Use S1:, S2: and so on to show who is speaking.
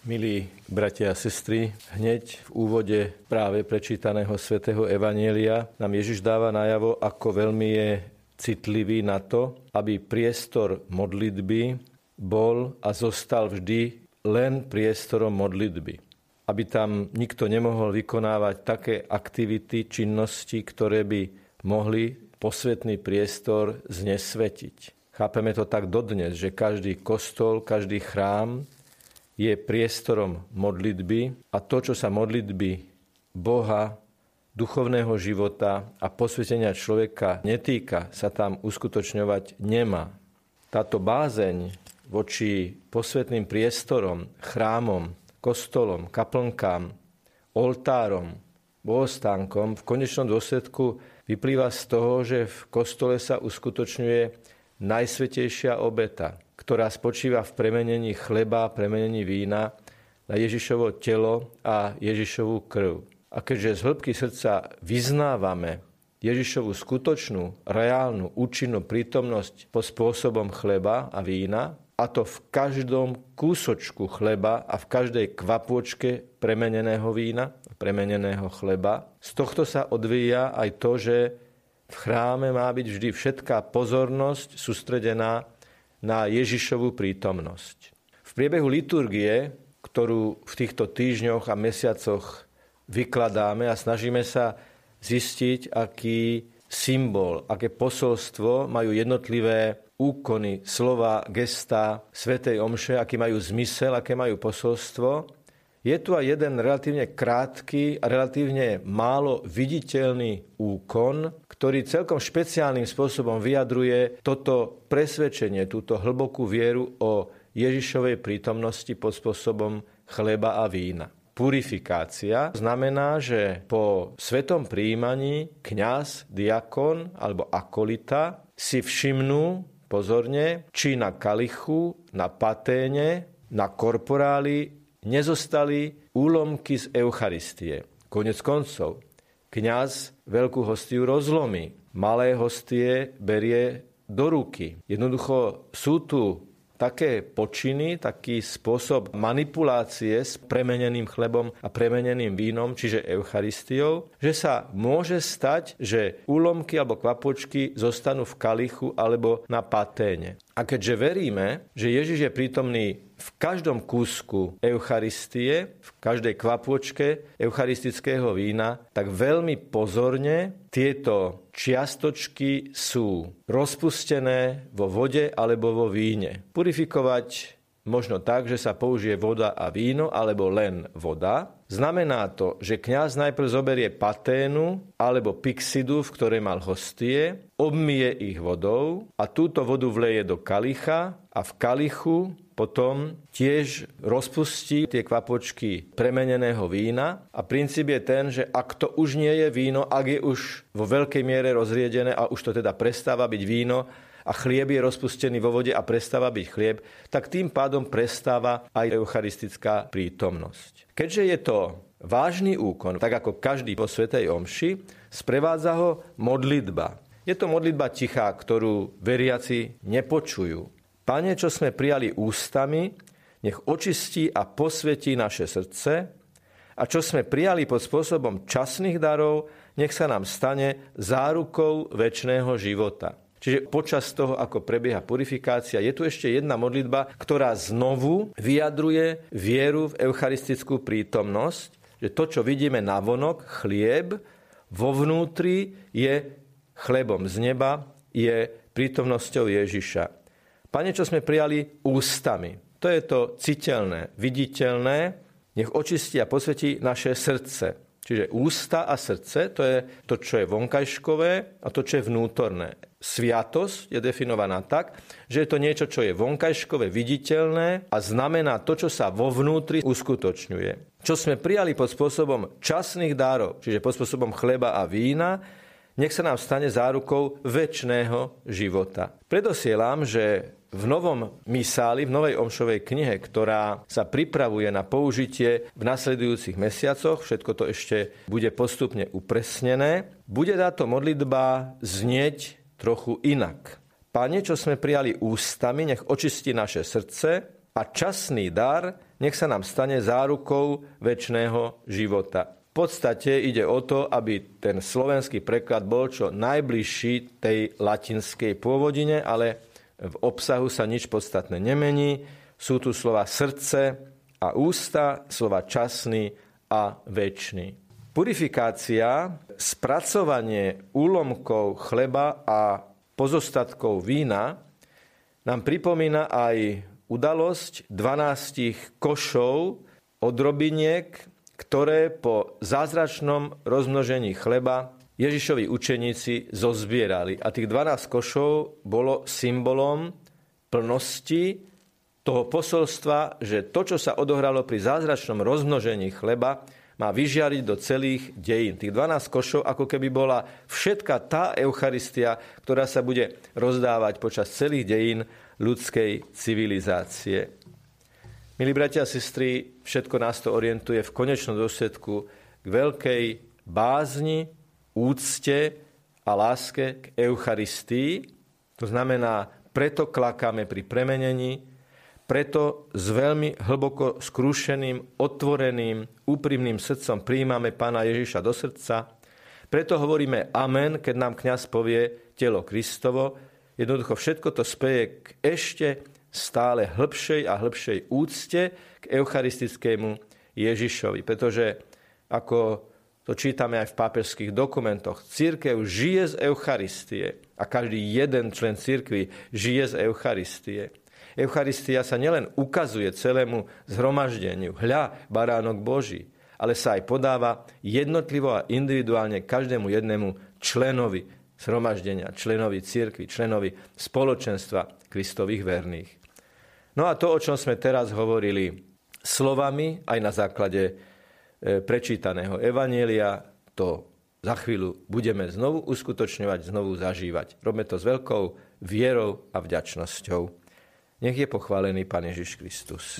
S1: Milí bratia a sestry, hneď v úvode práve prečítaného svätého Evanielia nám Ježiš dáva najavo, ako veľmi je citlivý na to, aby priestor modlitby bol a zostal vždy len priestorom modlitby. Aby tam nikto nemohol vykonávať také aktivity, činnosti, ktoré by mohli posvetný priestor znesvetiť. Chápeme to tak dodnes, že každý kostol, každý chrám je priestorom modlitby a to, čo sa modlitby Boha, duchovného života a posvetenia človeka netýka, sa tam uskutočňovať nemá. Táto bázeň voči posvetným priestorom, chrámom, kostolom, kaplnkám, oltárom, bohostánkom v konečnom dôsledku vyplýva z toho, že v kostole sa uskutočňuje najsvetejšia obeta, ktorá spočíva v premenení chleba, premenení vína na Ježišovo telo a Ježišovú krv. A keďže z hĺbky srdca vyznávame Ježišovú skutočnú, reálnu, účinnú prítomnosť po spôsobom chleba a vína, a to v každom kúsočku chleba a v každej kvapôčke premeneného vína, premeneného chleba. Z tohto sa odvíja aj to, že v chráme má byť vždy všetká pozornosť sústredená na Ježišovú prítomnosť. V priebehu liturgie, ktorú v týchto týždňoch a mesiacoch vykladáme a snažíme sa zistiť, aký symbol, aké posolstvo majú jednotlivé úkony, slova, gesta Svetej Omše, aký majú zmysel, aké majú posolstvo. Je tu aj jeden relatívne krátky a relatívne málo viditeľný úkon, ktorý celkom špeciálnym spôsobom vyjadruje toto presvedčenie, túto hlbokú vieru o Ježišovej prítomnosti pod spôsobom chleba a vína. Purifikácia znamená, že po svetom príjmaní kňaz, diakon alebo akolita si všimnú pozorne, či na kalichu, na paténe, na korporáli nezostali úlomky z Eucharistie. Konec koncov, kňaz veľkú hostiu rozlomí, malé hostie berie do ruky. Jednoducho sú tu také počiny, taký spôsob manipulácie s premeneným chlebom a premeneným vínom, čiže Eucharistiou, že sa môže stať, že úlomky alebo kvapočky zostanú v kalichu alebo na paténe. A keďže veríme, že Ježiš je prítomný v každom kúsku Eucharistie, v každej kvapôčke eucharistického vína, tak veľmi pozorne tieto čiastočky sú rozpustené vo vode alebo vo víne. Purifikovať možno tak, že sa použije voda a víno alebo len voda. Znamená to, že kňaz najprv zoberie paténu alebo pixidu, v ktorej mal hostie, obmie ich vodou a túto vodu vleje do kalicha a v kalichu potom tiež rozpustí tie kvapočky premeneného vína a princíp je ten, že ak to už nie je víno, ak je už vo veľkej miere rozriedené a už to teda prestáva byť víno a chlieb je rozpustený vo vode a prestáva byť chlieb, tak tým pádom prestáva aj eucharistická prítomnosť. Keďže je to vážny úkon, tak ako každý po Svetej Omši, sprevádza ho modlitba. Je to modlitba tichá, ktorú veriaci nepočujú. Pane, čo sme prijali ústami, nech očistí a posvetí naše srdce a čo sme prijali pod spôsobom časných darov, nech sa nám stane zárukou väčšného života. Čiže počas toho, ako prebieha purifikácia, je tu ešte jedna modlitba, ktorá znovu vyjadruje vieru v eucharistickú prítomnosť, že to, čo vidíme na vonok, chlieb, vo vnútri je chlebom z neba, je prítomnosťou Ježiša. Pane, čo sme prijali ústami. To je to citeľné, viditeľné, nech očistí a posvetí naše srdce. Čiže ústa a srdce, to je to, čo je vonkajškové a to, čo je vnútorné. Sviatosť je definovaná tak, že je to niečo, čo je vonkajškové, viditeľné a znamená to, čo sa vo vnútri uskutočňuje. Čo sme prijali pod spôsobom časných dárov, čiže pod spôsobom chleba a vína, nech sa nám stane zárukou väčšného života. Predosielam, že v novom misáli, v novej omšovej knihe, ktorá sa pripravuje na použitie v nasledujúcich mesiacoch, všetko to ešte bude postupne upresnené, bude táto modlitba znieť trochu inak. Pane, čo sme prijali ústami, nech očistí naše srdce a časný dar nech sa nám stane zárukou väčšného života. V podstate ide o to, aby ten slovenský preklad bol čo najbližší tej latinskej pôvodine, ale v obsahu sa nič podstatné nemení. Sú tu slova srdce a ústa, slova časný a väčší. Purifikácia, spracovanie úlomkov chleba a pozostatkov vína nám pripomína aj udalosť 12 košov odrobiniek, ktoré po zázračnom rozmnožení chleba Ježišovi učeníci zozbierali. A tých 12 košov bolo symbolom plnosti toho posolstva, že to, čo sa odohralo pri zázračnom rozmnožení chleba, má vyžiariť do celých dejín. Tých 12 košov, ako keby bola všetka tá Eucharistia, ktorá sa bude rozdávať počas celých dejín ľudskej civilizácie. Milí bratia a sestry, všetko nás to orientuje v konečnom dôsledku k veľkej bázni, úcte a láske k Eucharistii. To znamená, preto klakáme pri premenení, preto s veľmi hlboko skrúšeným, otvoreným, úprimným srdcom príjmame Pána Ježiša do srdca. Preto hovoríme amen, keď nám kňaz povie telo Kristovo. Jednoducho všetko to speje k ešte stále hĺbšej a hĺbšej úcte k eucharistickému Ježišovi. Pretože ako to čítame aj v pápežských dokumentoch, církev žije z Eucharistie a každý jeden člen církvy žije z Eucharistie. Eucharistia sa nielen ukazuje celému zhromaždeniu, hľa, baránok Boží, ale sa aj podáva jednotlivo a individuálne každému jednému členovi zhromaždenia, členovi církvy, členovi spoločenstva Kristových verných. No a to, o čom sme teraz hovorili slovami, aj na základe prečítaného Evanielia, to za chvíľu budeme znovu uskutočňovať, znovu zažívať. Robme to s veľkou vierou a vďačnosťou. Nech je pochválený Pán Ježiš Kristus.